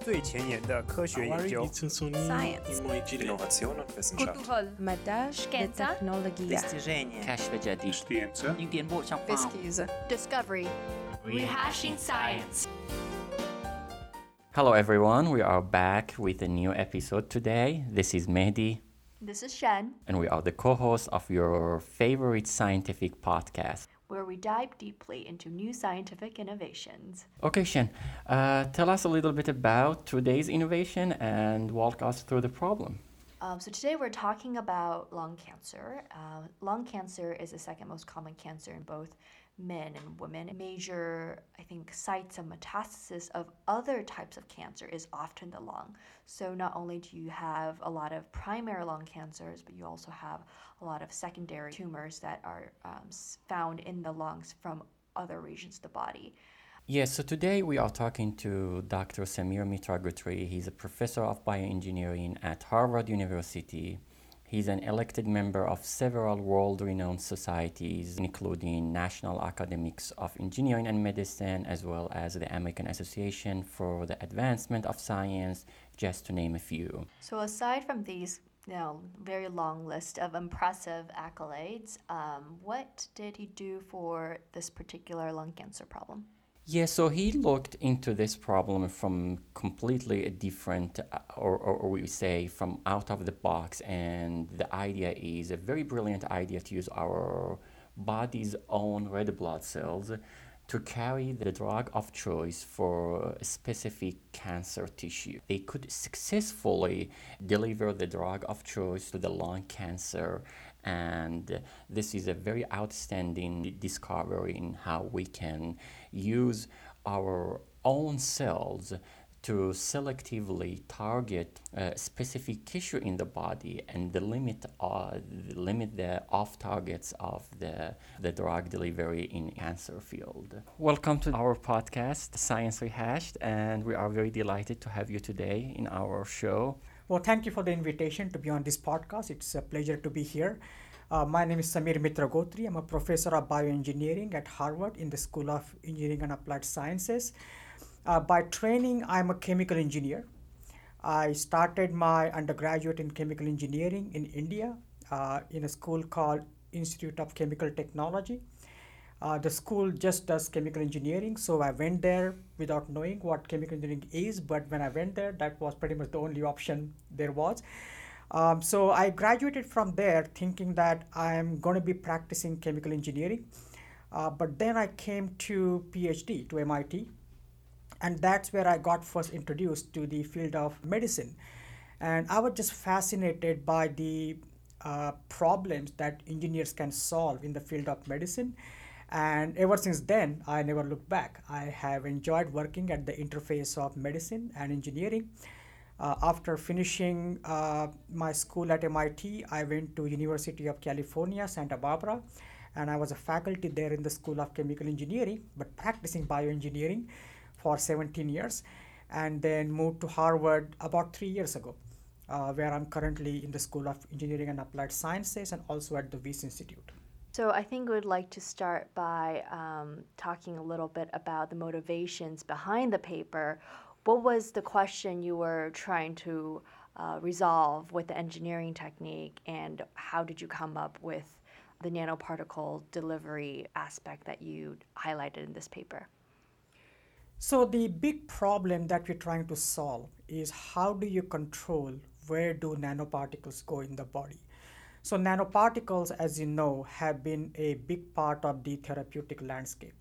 最前沿的科学研究。 Science. Innovation und Wissenschaft. Kutuhol. مداش Шкенца. تكنولوجيا достижения, كشف جديد Scienza. 有点不像 pesquisa Discovery. Rehashing science. Hello everyone, we are back with a new episode today. This is Mehdi, This is Shen, and we are the co-hosts of your favorite scientific podcast. where we dive deeply into new scientific innovations. Okay, Shen, uh, tell us a little bit about today's innovation and walk us through the problem. Um, so today we're talking about lung cancer. Uh, lung cancer is the second most common cancer in both men and women. Major, I think, sites of metastasis of other types of cancer is often the lung. So not only do you have a lot of primary lung cancers, but you also have a lot of secondary tumors that are um, found in the lungs from other regions of the body. Yes, so today we are talking to Dr. Samir Mitra Gutri. He's a professor of bioengineering at Harvard University. He's an elected member of several world renowned societies, including National Academics of Engineering and Medicine, as well as the American Association for the Advancement of Science, just to name a few. So aside from these, you know, very long list of impressive accolades, um, what did he do for this particular lung cancer problem? Yeah, so he looked into this problem from completely a different, uh, or, or, or we say from out of the box. And the idea is a very brilliant idea to use our body's own red blood cells to carry the drug of choice for a specific cancer tissue. They could successfully deliver the drug of choice to the lung cancer and this is a very outstanding discovery in how we can use our own cells to selectively target a specific tissue in the body and the limit uh, limit the off targets of the, the drug delivery in cancer field. Welcome to our podcast, Science Rehashed, and we are very delighted to have you today in our show. Well, thank you for the invitation to be on this podcast. It's a pleasure to be here. Uh, my name is Samir Mitra Gotri. I'm a professor of bioengineering at Harvard in the School of Engineering and Applied Sciences. Uh, by training, I'm a chemical engineer. I started my undergraduate in chemical engineering in India uh, in a school called Institute of Chemical Technology. Uh, the school just does chemical engineering, so I went there without knowing what chemical engineering is. But when I went there, that was pretty much the only option there was. Um, so I graduated from there thinking that I'm going to be practicing chemical engineering. Uh, but then I came to PhD to MIT, and that's where I got first introduced to the field of medicine. And I was just fascinated by the uh, problems that engineers can solve in the field of medicine. And ever since then, I never looked back. I have enjoyed working at the interface of medicine and engineering. Uh, after finishing uh, my school at MIT, I went to University of California, Santa Barbara, and I was a faculty there in the School of Chemical Engineering, but practicing bioengineering for 17 years, and then moved to Harvard about three years ago, uh, where I'm currently in the School of Engineering and Applied Sciences and also at the Wyss Institute. So I think we'd like to start by um, talking a little bit about the motivations behind the paper. What was the question you were trying to uh, resolve with the engineering technique, and how did you come up with the nanoparticle delivery aspect that you highlighted in this paper? So the big problem that we're trying to solve is how do you control where do nanoparticles go in the body? So nanoparticles, as you know, have been a big part of the therapeutic landscape.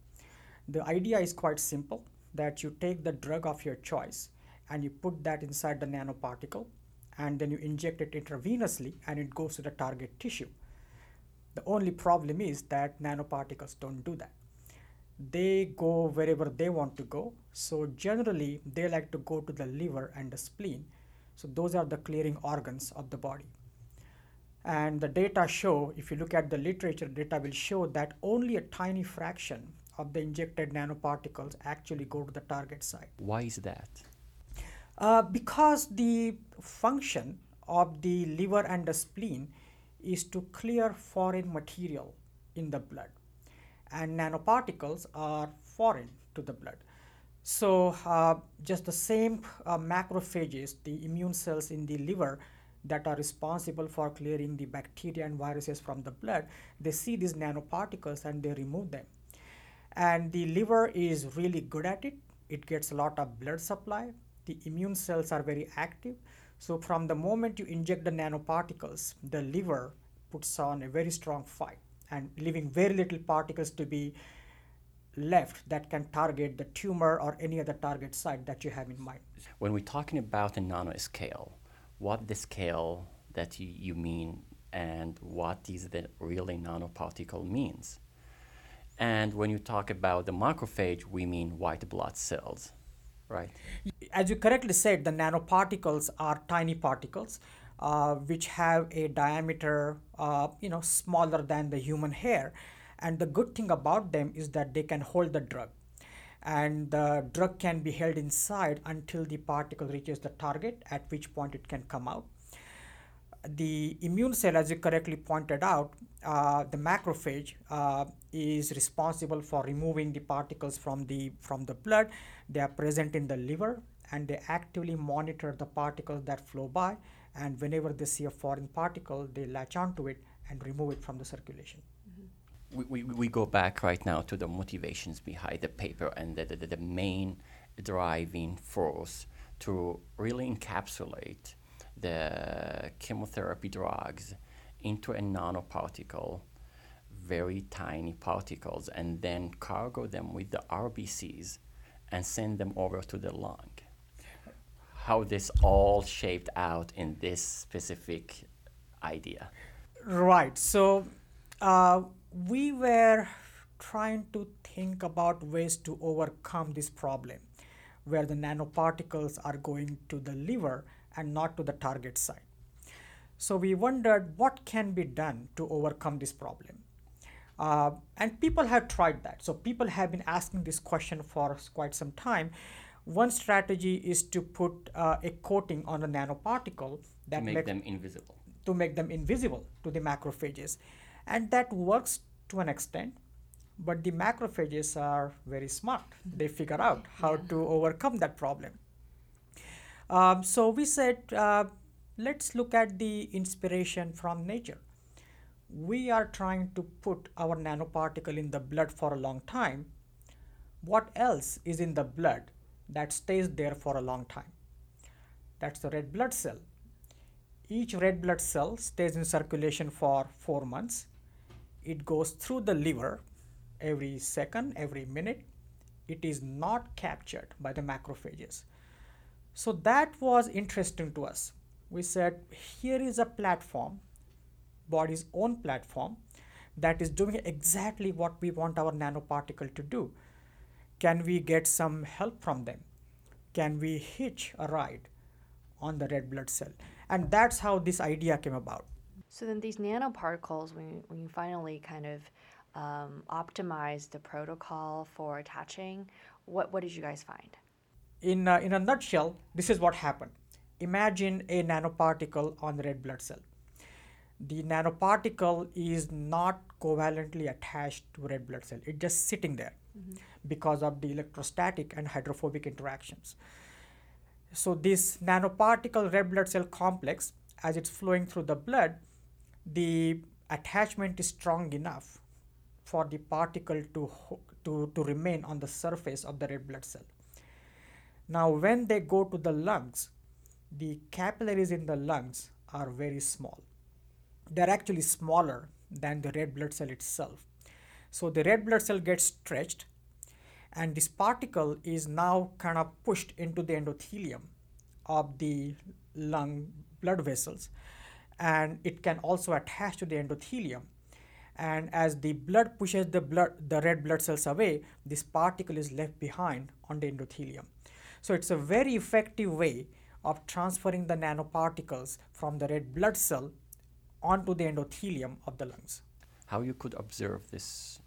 The idea is quite simple that you take the drug of your choice and you put that inside the nanoparticle and then you inject it intravenously and it goes to the target tissue. The only problem is that nanoparticles don't do that they go wherever they want to go. So generally, they like to go to the liver and the spleen. So those are the clearing organs of the body. And the data show, if you look at the literature, data will show that only a tiny fraction of the injected nanoparticles actually go to the target site. Why is that? Uh, because the function of the liver and the spleen is to clear foreign material in the blood and nanoparticles are foreign to the blood So, uh, just the same uh, macrophages, the immune cells in the liver that are responsible for clearing the bacteria and viruses from the blood, they see these nanoparticles and they remove them. And the liver is really good at it. It gets a lot of blood supply. The immune cells are very active. So, from the moment you inject the nanoparticles, the liver puts on a very strong fight and leaving very little particles to be left that can target the tumor or any other target site that you have in mind. When we're talking about a nanoscale, what the scale that you, you mean and what is the really nanoparticle means? And when you talk about the macrophage, we mean white blood cells, right? As you correctly said, the nanoparticles are tiny particles uh, which have a diameter, uh, you know, smaller than the human hair. And the good thing about them is that they can hold the drug. And the drug can be held inside until the particle reaches the target, at which point it can come out. The immune cell, as you correctly pointed out, uh, the macrophage uh, is responsible for removing the particles from the from the blood. They are present in the liver, and they actively monitor the particles that flow by. And whenever they see a foreign particle, they latch onto it and remove it from the circulation we, we, we go back right now to the motivations behind the paper and the, the, the main driving force to really encapsulate the chemotherapy drugs into a nanoparticle, very tiny particles, and then cargo them with the RBCs and send them over to the lung. How this all shaped out in this specific idea. Right. So, uh, we were trying to think about ways to overcome this problem where the nanoparticles are going to the liver and not to the target site. So we wondered what can be done to overcome this problem. Uh, and people have tried that. So people have been asking this question for quite some time. One strategy is to put uh, a coating on a nanoparticle that to make, make them invisible. To make them invisible to the macrophages and that works to an extent but the macrophages are very smart. They figure out how yeah. to overcome that problem. Um, so we said uh, let's look at the inspiration from nature. We are trying to put our nanoparticle in the blood for a long time. What else is in the blood that stays there for a long time? That's the red blood cell. Each red blood cell stays in circulation for 4 months it goes through the liver every second, every minute. It is not captured by the macrophages. So that was interesting to us. We said, here is a platform, body's own platform, that is doing exactly what we want our nanoparticle to do. Can we get some help from them? Can we hitch a ride on the red blood cell? And that's how this idea came about. So then these nanoparticles, when you, when you finally kind of um, optimize the protocol for attaching, what, what did you guys find? In, uh, in a nutshell, this is what happened. Imagine a nanoparticle on the red blood cell. The nanoparticle is not covalently attached to red blood cell. It's just sitting there mm-hmm. because of the electrostatic and hydrophobic interactions. So this nanoparticle red blood cell complex, as it's flowing through the blood, the attachment is strong enough for the particle to, to, to remain on the surface of the red blood cell. Now, when they go to the lungs, the capillaries in the lungs are very small. They're actually smaller than the red blood cell itself. So the red blood cell gets stretched, and this particle is now kind of pushed into the endothelium of the lung blood vessels and it can also attach to the endothelium. And as the blood pushes the blood the red blood cells away this particle is left behind on the endothelium. So it's a very effective way of transferring the nanoparticles from the red blood cell onto the endothelium of the lungs. How you could observe this?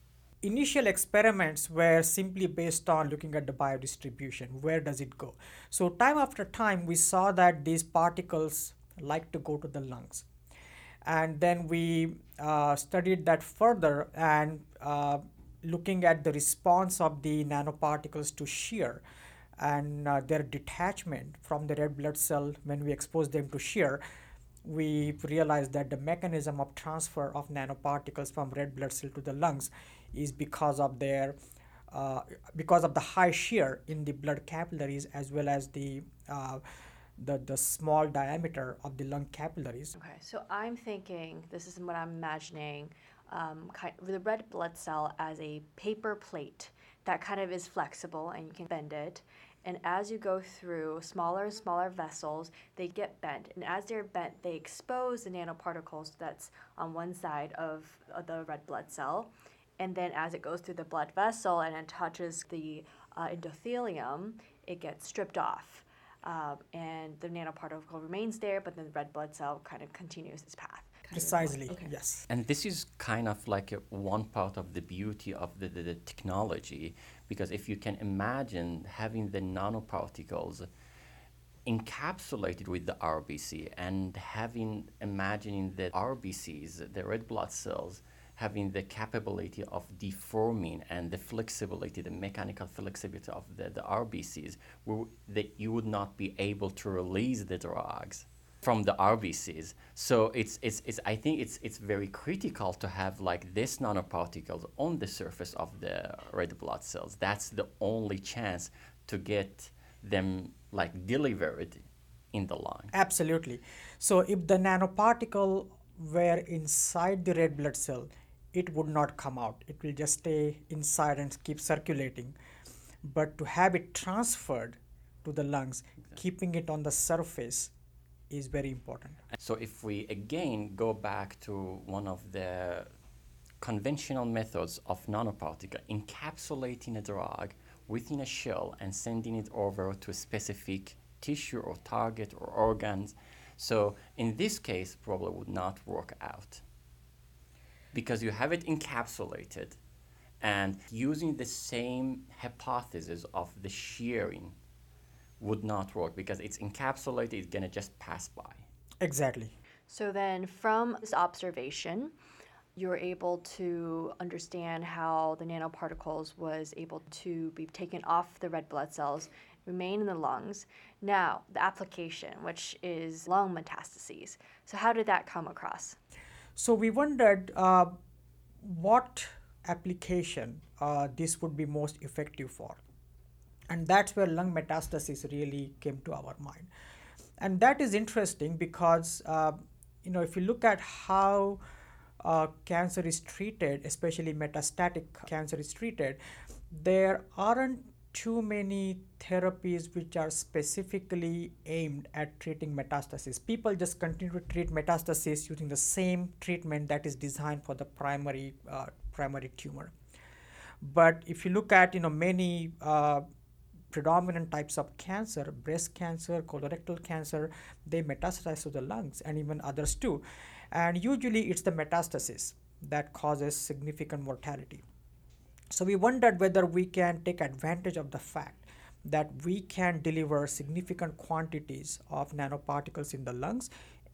Initial experiments were simply based on looking at the biodistribution. Where does it go? So time after time we saw that these particles like to go to the lungs. And then we uh, studied that further and uh, looking at the response of the nanoparticles to shear and uh, their detachment from the red blood cell when we expose them to shear, we realized that the mechanism of transfer of nanoparticles from red blood cell to the lungs is because of their uh, because of the high shear in the blood capillaries as well as the uh, the, the small diameter of the lung capillaries. Okay, so I'm thinking, this is what I'm imagining, um, kind of the red blood cell as a paper plate that kind of is flexible and you can bend it. And as you go through smaller and smaller vessels, they get bent. And as they're bent, they expose the nanoparticles that's on one side of, the red blood cell. And then as it goes through the blood vessel and it touches the uh, endothelium, it gets stripped off. Um, and the nanoparticle remains there, but then the red blood cell kind of continues its path. Precisely, Okay. yes. And this is kind of like a, one part of the beauty of the, the, the technology, because if you can imagine having the nanoparticles encapsulated with the RBC and having imagining the RBCs, the red blood cells, having the capability of deforming and the flexibility, the mechanical flexibility of the, the RBCs, that you would not be able to release the drugs from the RBCs. So it's, it's, it's I think it's, it's very critical to have like this nanoparticles on the surface of the red blood cells. That's the only chance to get them like delivered in the lung. Absolutely. So if the nanoparticle were inside the red blood cell, it would not come out. It will just stay inside and keep circulating. But to have it transferred to the lungs, keeping it on the surface is very important. So if we again go back to one of the conventional methods of nanoparticle, encapsulating a drug within a shell and sending it over to a specific tissue or target or organs. So in this case, probably would not work out because you have it encapsulated and using the same hypothesis of the shearing would not work because it's encapsulated, it's gonna just pass by. Exactly. So then, from this observation, you're able to understand how the nanoparticles was able to be taken off the red blood cells, remain in the lungs. Now, the application, which is lung metastases. So, how did that come across? So we wondered uh, what application uh, this would be most effective for. And that's where lung metastasis really came to our mind. And that is interesting because, uh, you know, if you look at how uh, cancer is treated, especially metastatic cancer is treated, there aren't too many therapies which are specifically aimed at treating metastasis. People just continue to treat metastasis using the same treatment that is designed for the primary uh, primary tumor. But if you look at you know many uh, predominant types of cancer, breast cancer, colorectal cancer, they metastasize to the lungs and even others too. And usually it's the metastasis that causes significant mortality. So we wondered whether we can take advantage of the fact that we can deliver significant quantities of nanoparticles in the lungs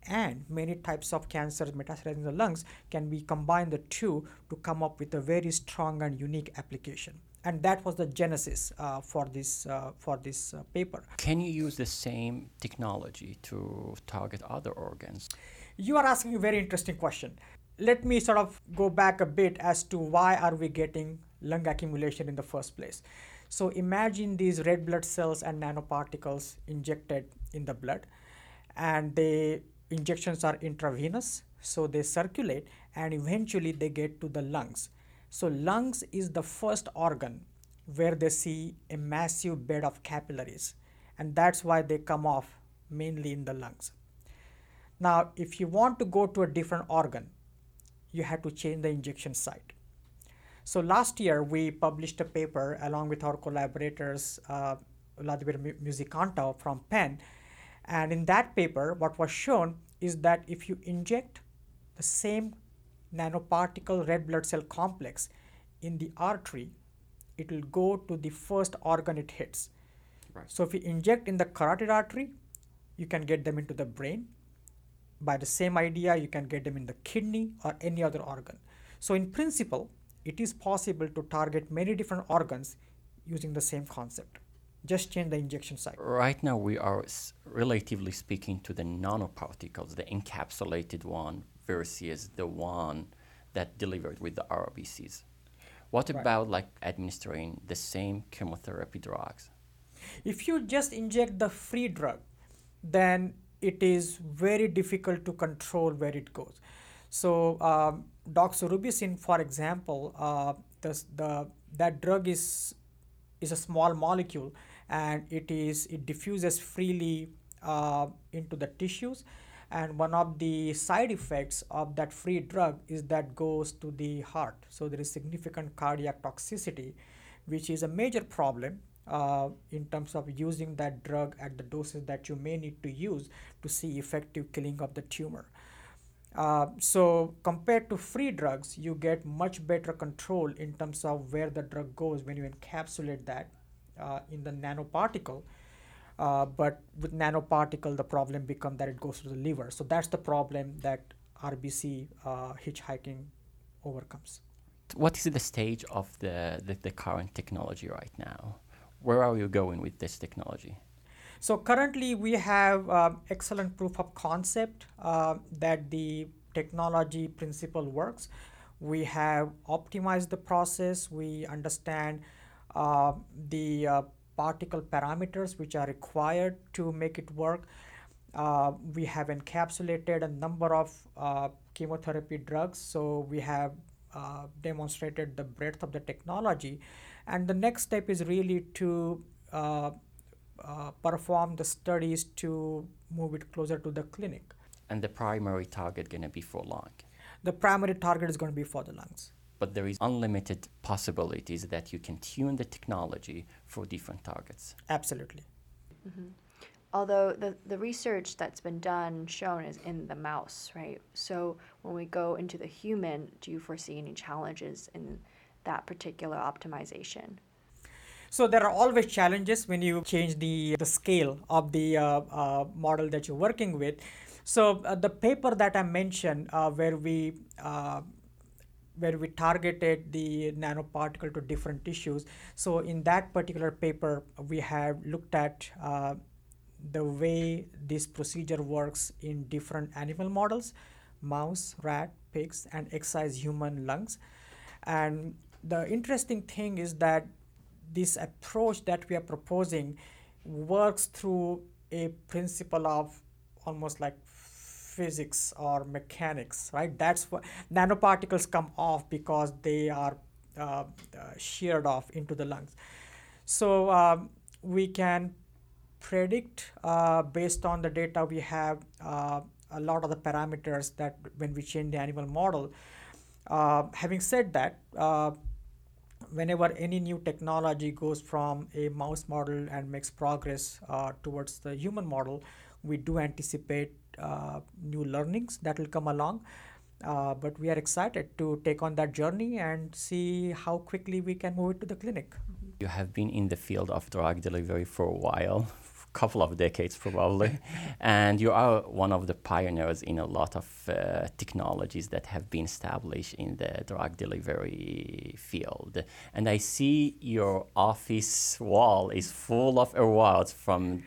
and many types of cancers metastasizing in the lungs can we combine the two to come up with a very strong and unique application. And that was the genesis uh, for this uh, for this uh, paper. Can you use the same technology to target other organs? you are asking a very interesting question. Let me sort of go back a bit as to why are we getting lung accumulation in the first place. So imagine these red blood cells and nanoparticles injected in the blood and the injections are intravenous so they circulate and eventually they get to the lungs. So lungs is the first organ where they see a massive bed of capillaries and that's why they come off mainly in the lungs. Now, if you want to go to a different organ, you have to change the injection site. So last year we published a paper along with our collaborators, uh, Vladimir Mu- Musicanta from Penn, and in that paper, what was shown is that if you inject the same nanoparticle red blood cell complex in the artery, it will go to the first organ it hits. Right. So if you inject in the carotid artery, you can get them into the brain by the same idea you can get them in the kidney or any other organ so in principle it is possible to target many different organs using the same concept. Just change the injection site. Right now, we are s- relatively speaking to the nanoparticles, the encapsulated one versus the one that delivered with the RBCs. What Right. about like administering the same chemotherapy drugs? If you just inject the free drug, then it is very difficult to control where it goes. So, um, doxorubicin, for example, uh, the, the that drug is is a small molecule and it is it diffuses freely uh, into the tissues. And one of the side effects of that free drug is that goes to the heart. So there is significant cardiac toxicity which is a major problem uh, in terms of using that drug at the doses that you may need to use to see effective killing of the tumor uh, so compared to free drugs, you get much better control in terms of where the drug goes when you encapsulate that uh, in the nanoparticle. Uh, but with nanoparticle, the problem becomes that it goes to the liver. So that's the problem that RBC uh, hitchhiking overcomes. What is the stage of the, the, the current technology right now? Where are you going with this technology? So currently we have um, excellent proof of concept uh, that the technology principle works. We have optimized the process. We understand uh, the uh, particle parameters which are required to make it work. Uh, we have encapsulated a number of uh, chemotherapy drugs. So we have uh, demonstrated the breadth of the technology. And the next step is really to uh, uh, perform the studies to move it closer to the clinic. And the primary target gonna be for lung. The primary target is going to be for the lungs. But there is unlimited possibilities that you can tune the technology for different targets. Absolutely. Mm-hmm. Although the, the research that's been done shown is in the mouse, right? So when we go into the human, do you foresee any challenges in that particular optimization? So there are always challenges when you change the the scale of the uh, uh, model that you're working with. So uh, the paper that I mentioned, uh, where we uh, where we targeted the nanoparticle to different tissues. So in that particular paper, we have looked at uh, the way this procedure works in different animal models, mouse, rat, pigs, and excised human lungs. And the interesting thing is that this approach that we are proposing works through a principle of almost like physics or mechanics, right? That's what nanoparticles come off because they are uh, sheared off into the lungs. So um, we can predict uh, based on the data we have uh, a lot of the parameters that when we change the animal model. Uh, having said that, uh, whenever any new technology goes from a mouse model and makes progress uh, towards the human model, we do anticipate uh, new learnings that will come along. Uh, but we are excited to take on that journey and see how quickly we can move it to the clinic. You have been in the field of drug delivery for a while, couple of decades probably, and you are one of the pioneers in a lot of uh, technologies that have been established in the drug delivery field. And I see your office wall is full of awards from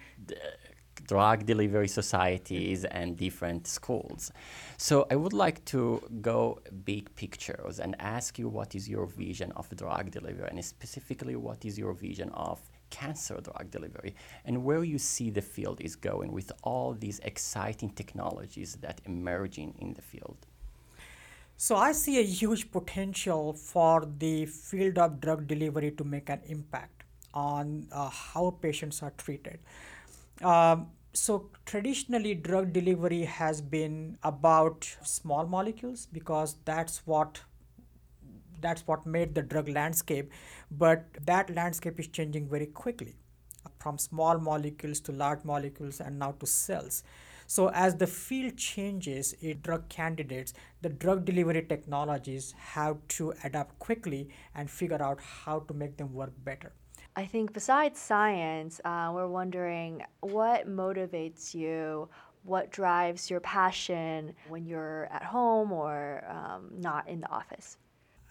drug delivery societies and different schools. So I would like to go big pictures and ask you what is your vision of drug delivery and specifically what is your vision of cancer drug delivery and where you see the field is going with all these exciting technologies that emerging in the field. So I see a huge potential for the field of drug delivery to make an impact on uh, how patients are treated. Um, so traditionally, drug delivery has been about small molecules because that's what that's what made the drug landscape. But that landscape is changing very quickly, from small molecules to large molecules, and now to cells. So as the field changes in drug candidates, the drug delivery technologies have to adapt quickly and figure out how to make them work better. I think besides science, uh, we're wondering what motivates you, what drives your passion when you're at home or um, not in the office.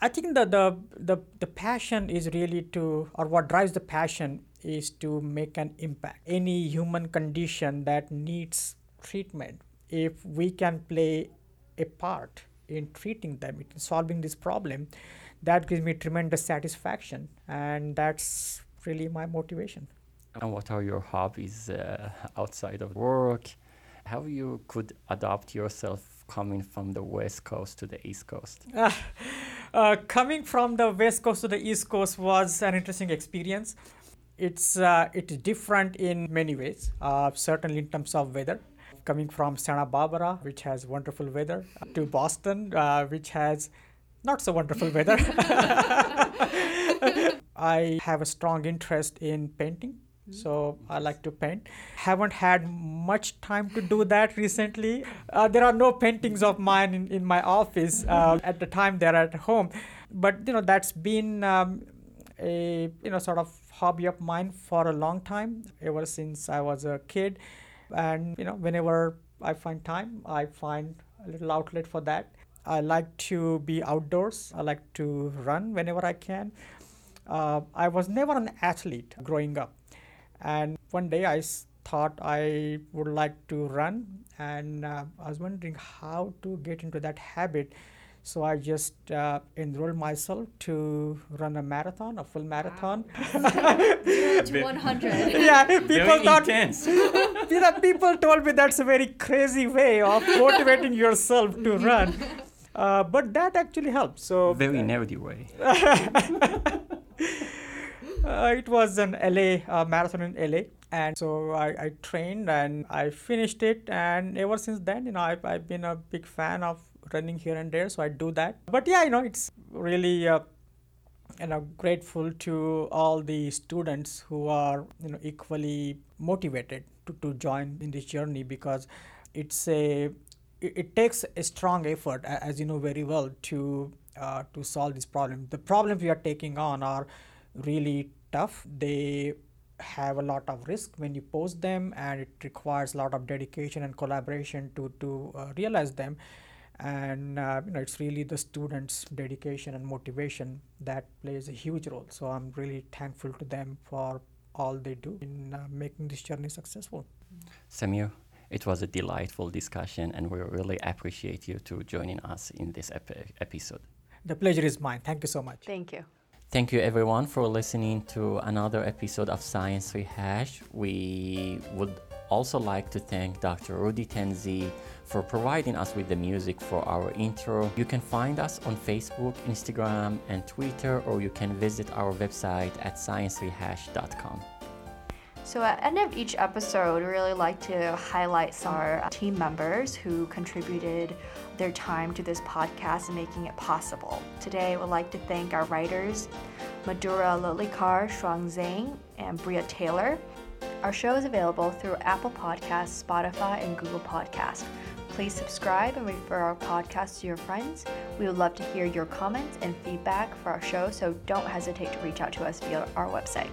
I think that the, the the passion is really to, or what drives the passion is to make an impact. Any human condition that needs treatment, if we can play a part in treating them, in solving this problem, that gives me tremendous satisfaction, and that's really my motivation. And what are your hobbies uh, outside of work? How you could adapt yourself coming from the west coast to the east coast? Uh, coming from the west coast to the east coast was an interesting experience. It's uh, it's different in many ways. Uh, certainly in terms of weather. Coming from Santa Barbara, which has wonderful weather, to Boston, uh, which has not so wonderful weather. I have a strong interest in painting so i like to paint. Haven't had much time to do that recently. Uh, there are no paintings of mine in, in my office uh, at the time they're at home. But you know that's been um, a you know sort of hobby of mine for a long time ever since i was a kid. And you know whenever i find time i find a little outlet for that. I like to be outdoors. I like to run whenever i can. Uh, i was never an athlete growing up and one day I thought I would like to run, and uh, I was wondering how to get into that habit. So I just uh, enrolled myself to run a marathon, a full marathon. Zero to 100. yeah, people thought, intense. you know, people told me that's a very crazy way of motivating yourself to run. Uh, but that actually helps. So Very nerdy way. Uh, it was an LA uh, marathon in LA, and so I, I trained and I finished it. And ever since then, you know, I've, I've been a big fan of running here and there, so I do that. But yeah, you know, it's really uh, you know grateful to all the students who are you know equally motivated to, to join in this journey because it's a it, it takes a strong effort as you know very well to uh, to solve this problem the problems we are taking on are really tough. They have a lot of risk when you post them and it requires a lot of dedication and collaboration to to uh, realize them. And uh, you know it's really the students dedication and motivation that plays a huge role. So i'm really thankful to them for all they do in uh, making this journey successful. Samir, it was a delightful discussion, and we really appreciate you to joining us in this epi- episode. the pleasure is mine. Thank you so much. Thank you. Thank you, everyone, for listening to another episode of Science Rehash. We would also like to thank Dr. Rudy Tenzi for providing us with the music for our intro. You can find us on Facebook, Instagram, and Twitter, or you can visit our website at sciencerehash.com. So at the end of each episode, we really like to highlight our team members who contributed their time to this podcast and making it possible. Today, we'd like to thank our writers, Madura Lilikar, Shuang Zhang, and Bria Taylor. Our show is available through Apple Podcasts, Spotify, and Google Podcast. Please subscribe and refer our podcast to your friends. We would love to hear your comments and feedback for our show, so don't hesitate to reach out to us via our website.